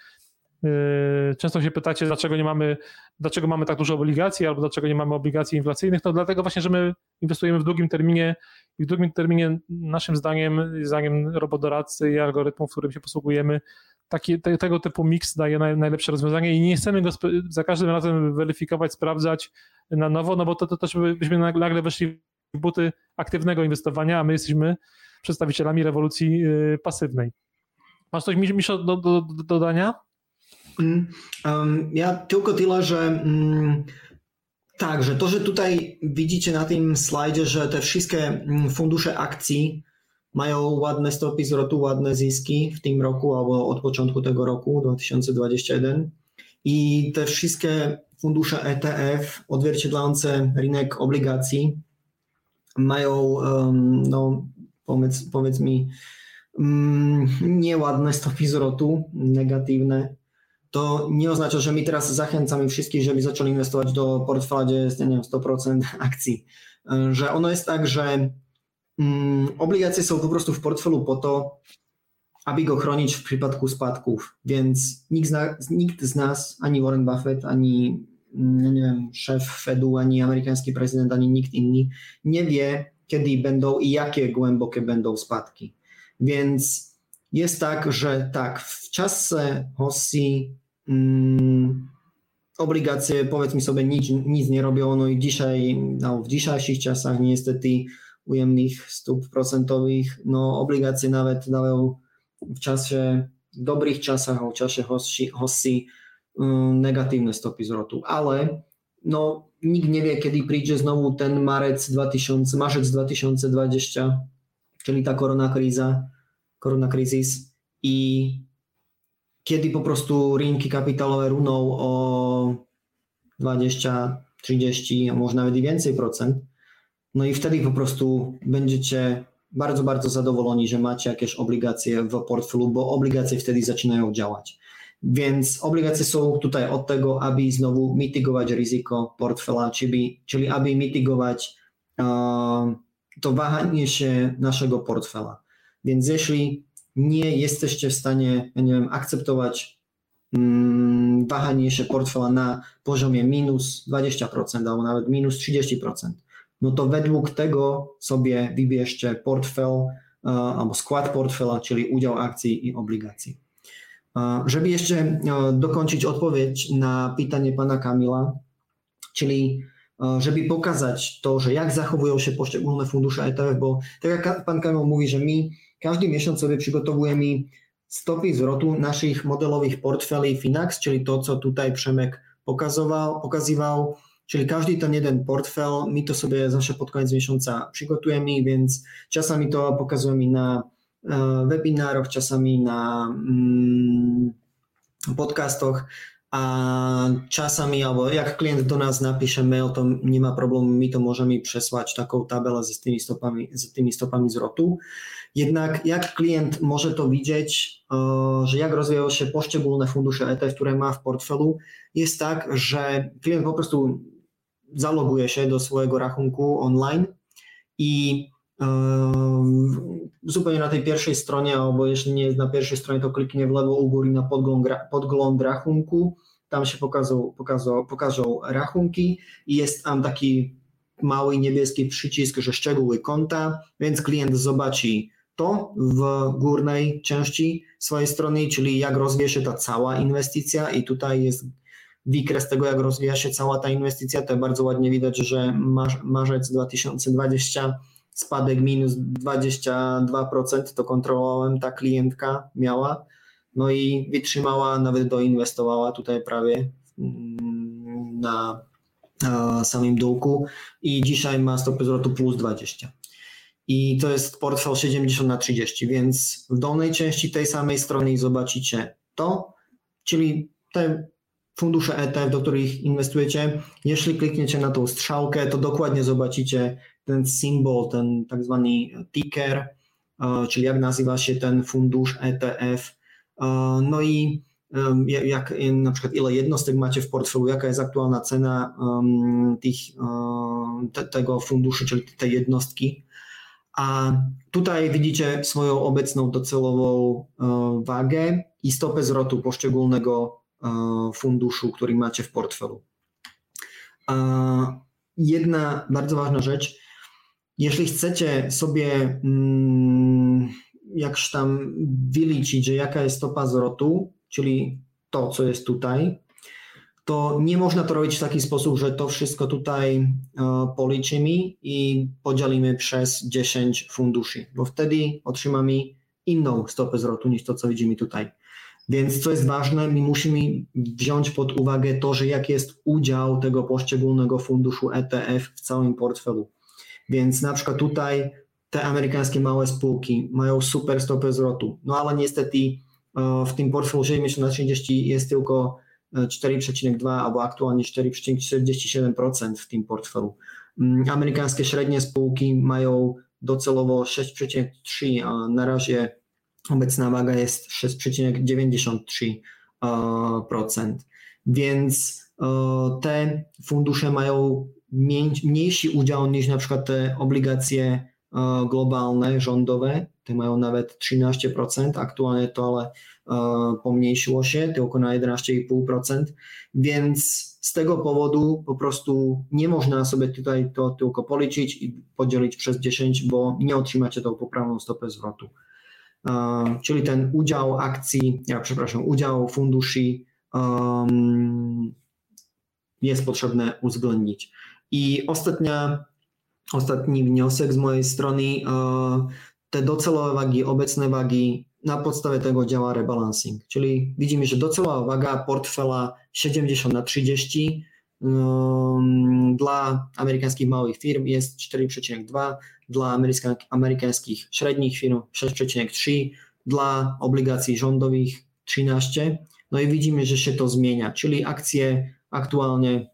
Często się pytacie, dlaczego nie mamy, dlaczego mamy tak dużo obligacji, albo dlaczego nie mamy obligacji inflacyjnych. No dlatego właśnie, że my inwestujemy w długim terminie i w drugim terminie, naszym zdaniem, zdaniem robodoradcy i algorytmów, którym się posługujemy, taki, te, tego typu miks daje naj, najlepsze rozwiązanie i nie chcemy go za każdym razem weryfikować, sprawdzać na nowo, no bo to, to też byśmy nagle weszli w buty aktywnego inwestowania, a my jesteśmy przedstawicielami rewolucji y, pasywnej. Masz coś, Miszo, do, do, do dodania? Mm, ja tylko tyle, że um, tak, że to, że tutaj widzicie na tym slajdzie, że te wszystkie mm, fundusze akcji mają ładne stopy zwrotu, ładne zyski w tym roku albo od początku tego roku 2021 i te wszystkie fundusze ETF odzwierciedlające rynek obligacji mają, no powiedz, powiedz mi, nieładne stopy zwrotu, negatywne to nie oznacza, że my teraz zachęcamy wszystkich, żeby zaczęli inwestować do portfela, jest, nie wiem, 100% akcji. E, że ono jest tak, że mm, obligacje są po prostu w portfelu po to, aby go chronić w przypadku spadków. Więc nikt z, nas, nikt z nas, ani Warren Buffett, ani mm, nie wiem, szef Fedu, ani amerykański prezydent, ani nikt inny nie wie, kiedy będą i jakie głębokie będą spadki. Więc jest tak, że tak, w czasze Hossi mm, obligacje powiedzmy sobie nic, nic nie robią, no i dzisiaj, no w dzisiejszych czasach niestety ujemnych stóp procentowych, no obligacje nawet dają w czasie, dobrych czasach, w czasie Hossi um, negatywne stopy zwrotu, ale no nikt nie wie, kiedy przyjdzie znowu ten marec 2000, marzec 2020, czyli ta korona kriza, korona kryzys i kiedy po prostu rynki kapitałowe runą o 20, 30, a może nawet i więcej procent, no i wtedy po prostu będziecie bardzo, bardzo zadowoleni, że macie jakieś obligacje w portfelu, bo obligacje wtedy zaczynają działać. Więc obligacje są tutaj od tego, aby znowu mitygować ryzyko portfela, czyli, czyli aby mitygować uh, to wahanie się naszego portfela. Więc jeśli nie jesteście w stanie, nie wiem, akceptować mm, się portfela na poziomie minus 20% albo nawet minus 30%, no to według tego sobie wybierzcie portfel alebo skład portfela, czyli udział akcji i obligacji. Żeby jeszcze dokończyć odpowiedź na pytanie pana Kamila, czyli żeby pokazać to, że jak zachowują się poszczególne fundusze ETF, bo tak jak pan Kamil mówi, że my każdy miesiąc sobie przygotowujemy stopy zwrotu naszych modelowych portfeli Finax, czyli to, co tutaj Przemek pokazywał, pokazywał Czyli każdy ten jeden portfel, my to sobie zawsze pod koniec miesiąca przygotujemy, więc czasami to pokazujemy na e, webinarach, czasami na mm, podcastoch, a czasami, albo jak klient do nas napisze mail, to nie ma problemu, my to możemy przesłać taką tabelę z tymi stopami, z tymi stopami zwrotu. Jednak jak klient może to widzieć, e, że jak rozwijają się poszczególne fundusze ETF, które ma w portfelu, jest tak, że klient po prostu zaloguje się do swojego rachunku online i zupełnie na tej pierwszej stronie, albo jeśli nie jest na pierwszej stronie, to kliknie w lewo u góry na podgląd, podgląd rachunku, tam się pokażą, pokażą, pokażą rachunki i jest tam taki mały niebieski przycisk, że szczegóły konta, więc klient zobaczy to w górnej części swojej strony, czyli jak rozwija się ta cała inwestycja i tutaj jest wykres tego, jak rozwija się cała ta inwestycja, to bardzo ładnie widać, że marzec 2020 spadek minus 22% to kontrolowałem, ta klientka miała, no i wytrzymała, nawet doinwestowała tutaj prawie mm, na samym dołku i dzisiaj ma stopę zwrotu plus 20. I to jest portfel 70 na 30, więc w dolnej części tej samej strony zobaczycie to, czyli te fundusze ETF, do których inwestujecie. Jeśli klikniecie na tą strzałkę, to dokładnie zobaczycie ten symbol, ten tak zwany ticker, e, czyli jak nazywa się ten fundusz ETF. E, no i jak na przykład ile jednostek macie w portfelu, jaka jest aktualna cena tych, e, te, tego funduszu, czyli tej jednostki. A tutaj widzicie swoją obecną docelową wagę i stopę zwrotu poszczególnego funduszu, który macie w portfelu. Jedna bardzo ważna rzecz, jeśli chcecie sobie mm, jakś tam wyliczyć, że jaka jest stopa zwrotu, czyli to, co jest tutaj, to nie można to robić w taki sposób, że to wszystko tutaj policzymy i podzielimy przez 10 funduszy, bo wtedy otrzymamy inną stopę zwrotu niż to, co widzimy tutaj. Więc co jest ważne, my musimy wziąć pod uwagę to, że jaki jest udział tego poszczególnego funduszu ETF w całym portfelu. Więc na przykład tutaj te amerykańskie małe spółki mają super stopę zwrotu, no ale niestety e, w tym portfelu 70 na 30 jest tylko 4,2 e, albo aktualnie 4,47% w tym portfelu. Mm, amerykańskie średnie spółki mają docelowo 6,3, a na razie obecna waga jest 6,93%. Więc e, te fundusze mają mniejszy udział niż na przykład te obligacje e, globalne, rządowe, te mają nawet 13%, aktualnie to ale e, pomniejszyło się tylko na 11,5%, więc z tego powodu po prostu nie można sobie tutaj to tylko policzyć i podzielić przez 10, bo nie otrzymacie tą poprawną stopę zwrotu. Czyli ten udział akcji, ja przepraszam, udział funduszy um, jest potrzebne uwzględnić. I ostatnia, ostatni wniosek z mojej strony, te docelowe wagi, obecne wagi, na podstawie tego działa rebalancing, czyli widzimy, że docelowa waga portfela 70 na 30 dla amerykańskich małych firm jest 4,2, dla amerykańskich średnich firm 6,3, dla obligacji rządowych 13. No i widzimy, że się to zmienia, czyli akcje aktualnie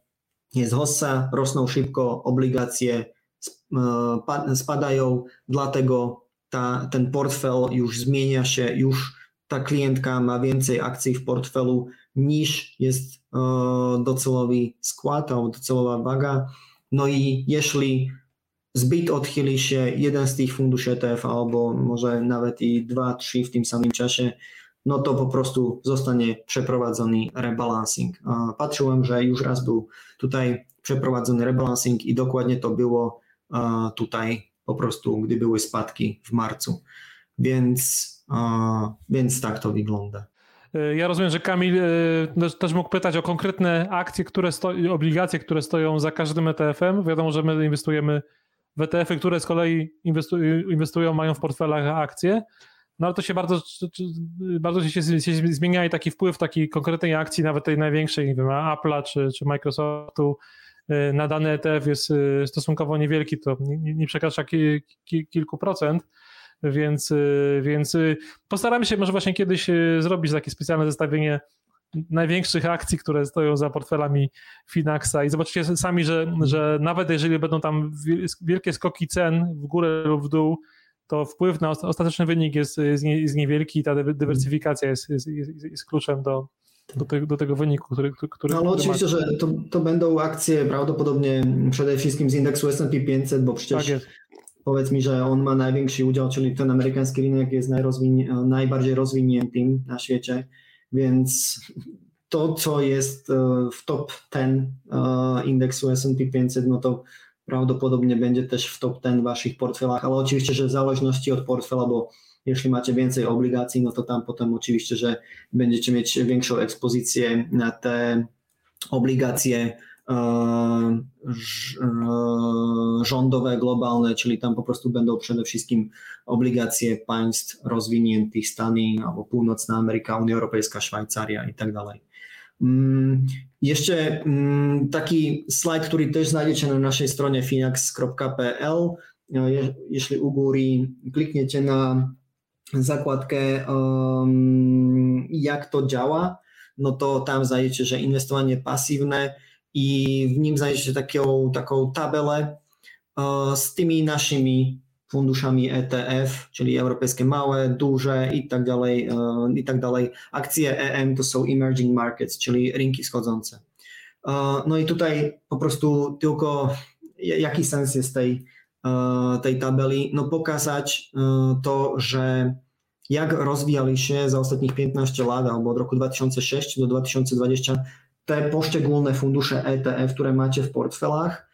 jest hossa, rosną szybko, obligacje e, spadają, dlatego ta, ten portfel już zmienia się, już ta klientka ma więcej akcji w portfelu niż jest e, docelowy skład albo docelowa waga. No i jeśli zbyt odchyli się jeden z tych funduszy ETF albo może nawet i dwa, trzy w tym samym czasie, no to po prostu zostanie przeprowadzony rebalancing. Patrzyłem, że już raz był tutaj przeprowadzony rebalancing i dokładnie to było tutaj po prostu, gdy były spadki w marcu. Więc, więc tak to wygląda. Ja rozumiem, że Kamil też mógł pytać o konkretne akcje, które obligacje, które stoją za każdym ETF-em. Wiadomo, że my inwestujemy w ETF-y, które z kolei inwestują mają w portfelach akcje. No ale to się bardzo, bardzo się, się zmienia i taki wpływ takiej konkretnej akcji, nawet tej największej, nie wiem, Apple'a czy, czy Microsoftu y, na dany ETF jest y, stosunkowo niewielki, to nie, nie przekracza ki, ki, kilku procent, więc, y, więc postaramy się może właśnie kiedyś zrobić takie specjalne zestawienie największych akcji, które stoją za portfelami Finaxa i zobaczycie sami, że, że nawet jeżeli będą tam wielkie skoki cen w górę lub w dół, to wpływ na ostateczny wynik jest, jest, niewielki i ta dywersyfikacja jest, jest, jest, jest kluczem do, do, te, do, tego wyniku, który, który No ale oczywiście, że to, to będą akcje prawdopodobnie przede wszystkim z indeksu S&P 500, bo przecież tak powiedz mi, że on ma największy udział, czyli ten amerykański rynek jest najbardziej rozwiniętym na świecie, więc to, co jest e, w top 10 e, indeksu S&P 500, no to prawdopodobnie będzie też w top 10 w waszych portfelach, ale oczywiście, że w zależności od portfela, bo jeśli macie więcej obligacji, no to tam potem oczywiście, że będziecie mieć większą ekspozycję na te obligacje e, e, rządowe, globalne, czyli tam po prostu będą przede wszystkim obligacje państw rozwiniętych, Stany albo Północna Ameryka, Unia Europejska, Szwajcaria i tak dalej. Mm, ešte mm, taký slajd, ktorý tež nájdete na našej strane finax.pl. No, je, u góry kliknete na základke, um, jak to ďala, no to tam zajdete, že investovanie pasívne i v ním zajdete takou, takou tabele uh, s tými našimi funduszami ETF, czyli europejskie małe, duże i tak dalej, e, i tak dalej. Akcje EM to są emerging markets, czyli rynki schodzące. E, no i tutaj po prostu tylko jaki sens jest tej, e, tej tabeli? No pokazać to, że jak rozwijali się za ostatnich 15 lat albo od roku 2006 do 2020 te poszczególne fundusze ETF, które macie w portfelach,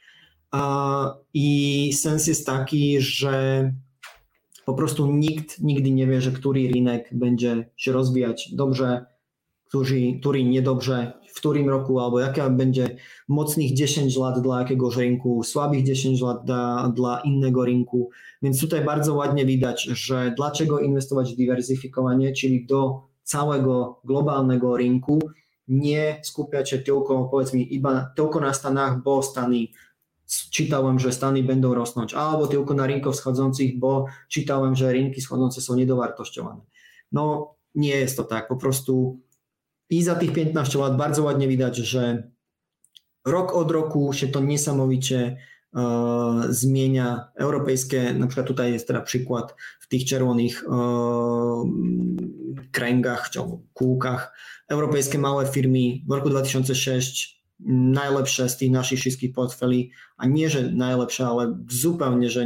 i sens jest taki, że po prostu nikt nigdy nie wie, że który rynek będzie się rozwijać dobrze, który, który niedobrze, w którym roku, albo jaka będzie mocnych 10 lat dla jakiegoś rynku, słabych 10 lat dla, dla innego rynku. Więc tutaj bardzo ładnie widać, że dlaczego inwestować w dywersyfikowanie, czyli do całego globalnego rynku, nie skupiać się tylko, powiedzmy, tylko na Stanach, bo Stany czytałem, że Stany będą rosnąć, albo tylko na rynkach wschodzących, bo czytałem, że rynki wschodzące są niedowartościowane. No nie jest to tak, po prostu i za tych 15 lat bardzo ładnie widać, że rok od roku się to niesamowicie e, zmienia. Europejskie, na przykład tutaj jest teraz przykład w tych czerwonych e, kręgach, kółkach, europejskie małe firmy w roku 2006 najlepsze z tych naszych wszystkich portfeli, a nie, że najlepsze, ale zupełnie, że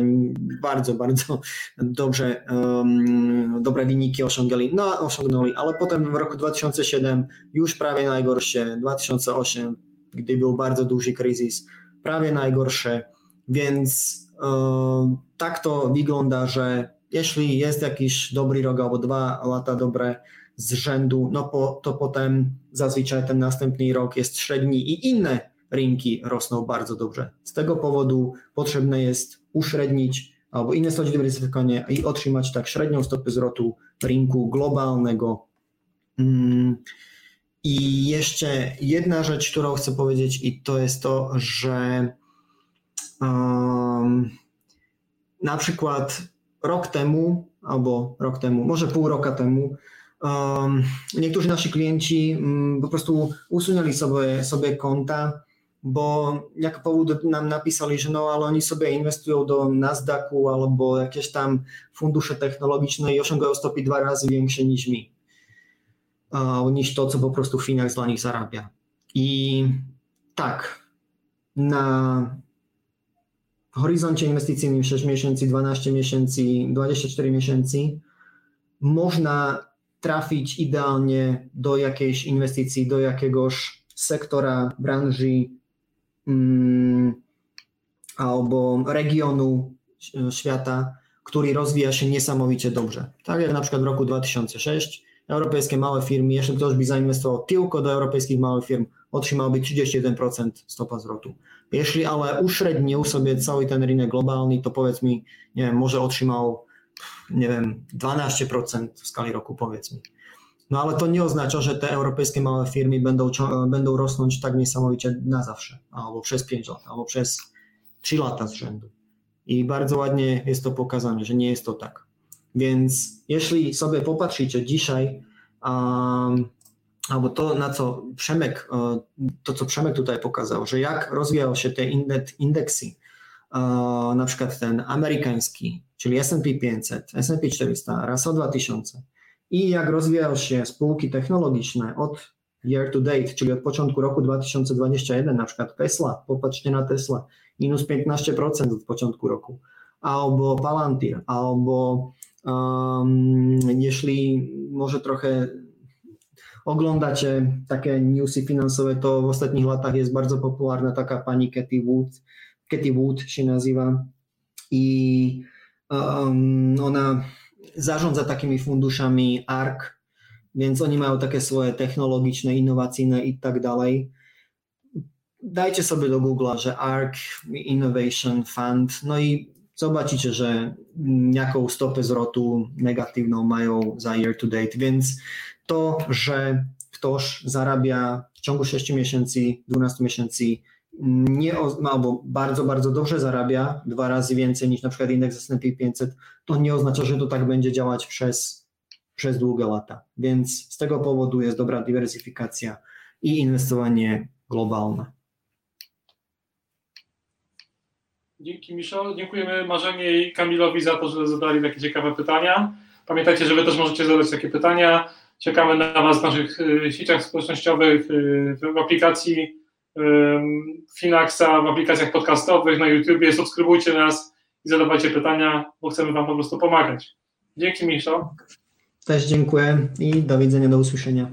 bardzo, bardzo dobrze, um, dobre wyniki osiągnęli, no osiągnęli, ale potem w roku 2007 już prawie najgorsze, 2008, gdy był bardzo duży kryzys, prawie najgorsze, więc um, tak to wygląda, że jeśli jest jakiś dobry rok albo dwa lata dobre, z rzędu, no po, to potem zazwyczaj ten następny rok jest średni i inne rynki rosną bardzo dobrze. Z tego powodu potrzebne jest uśrednić albo inwestować w dywersyfikowanie i otrzymać tak średnią stopę zwrotu rynku globalnego. Mm. I jeszcze jedna rzecz, którą chcę powiedzieć, i to jest to, że um, na przykład rok temu, albo rok temu, może pół roku temu, niektórzy nasi klienci um, po prostu usunęli sobie, sobie konta, bo jak powód nam napisali, że no ale oni sobie inwestują do Nasdaqu albo jakieś tam fundusze technologiczne i osiągają stopy dwa razy większe niż mi, niż to, co po prostu Finax dla nich zarabia. I tak, na horyzoncie inwestycyjnym 6 miesięcy, 12 miesięcy, 24 miesięcy można trafiť ideálne do jakejž inwestycji do jakiegoś sektora, branży mm, alebo regiónu sveta, ktorý rozvíja sa nesamovite dobře. Tak jak napríklad v roku 2006 europejskie małe firmy, jeśli ktoś by zainwestował tylko do europejskich małych firm, otrzymałby 31% stopa zwrotu. Jeśli ale uśrednił sobie cały ten rynek globalny, to powiedzmy, nie wiem, może otrzymał nie wiem, 12% w skali roku, powiedz mi. No ale to nie oznacza, że te europejskie małe firmy będą, będą rosnąć tak niesamowicie na zawsze, albo przez 5 lat, albo przez 3 lata z rzędu. I bardzo ładnie jest to pokazane, że nie jest to tak. Więc jeśli sobie popatrzycie dzisiaj, um, albo to, na co Przemek, e, to co Przemek tutaj pokazał, że jak rozwijały się te indeksy, e, na przykład ten amerykański, czyli S&P 500, S&P 400, Russell 2000 i jak rozwijały się spółki technologiczne od year to date, czyli od początku roku 2021, na przykład Tesla, popatrzcie na Tesla, minus 15% od początku roku, albo Palantir, albo um, jeśli może trochę oglądacie takie newsy finansowe, to w ostatnich latach jest bardzo popularna taka pani Katy Wood, Katy Wood się nazywa. I um, ona zarządza takimi funduszami ARK, więc oni mają takie swoje technologiczne, innowacyjne i tak dalej. Dajcie sobie do Google'a, że ARK Innovation Fund, no i zobaczycie, że jaką stopę zwrotu negatywną mają za year to date, więc to, że ktoś zarabia w ciągu 6 miesięcy, 12 miesięcy nie, albo bardzo, bardzo dobrze zarabia, dwa razy więcej niż na przykład indeks S&P 500, to nie oznacza, że to tak będzie działać przez, przez długie lata. Więc z tego powodu jest dobra dywersyfikacja i inwestowanie globalne. Dzięki Michał. Dziękujemy Marzenie i Kamilowi za to, że zadali takie ciekawe pytania. Pamiętajcie, że Wy też możecie zadać takie pytania. Czekamy na Was w naszych y, sieciach społecznościowych, y, w aplikacji Finaxa, w aplikacjach podcastowych, na YouTubie. Subskrybujcie nas i zadawajcie pytania, bo chcemy Wam po prostu pomagać. Dzięki, Michał. Też dziękuję i do widzenia, do usłyszenia.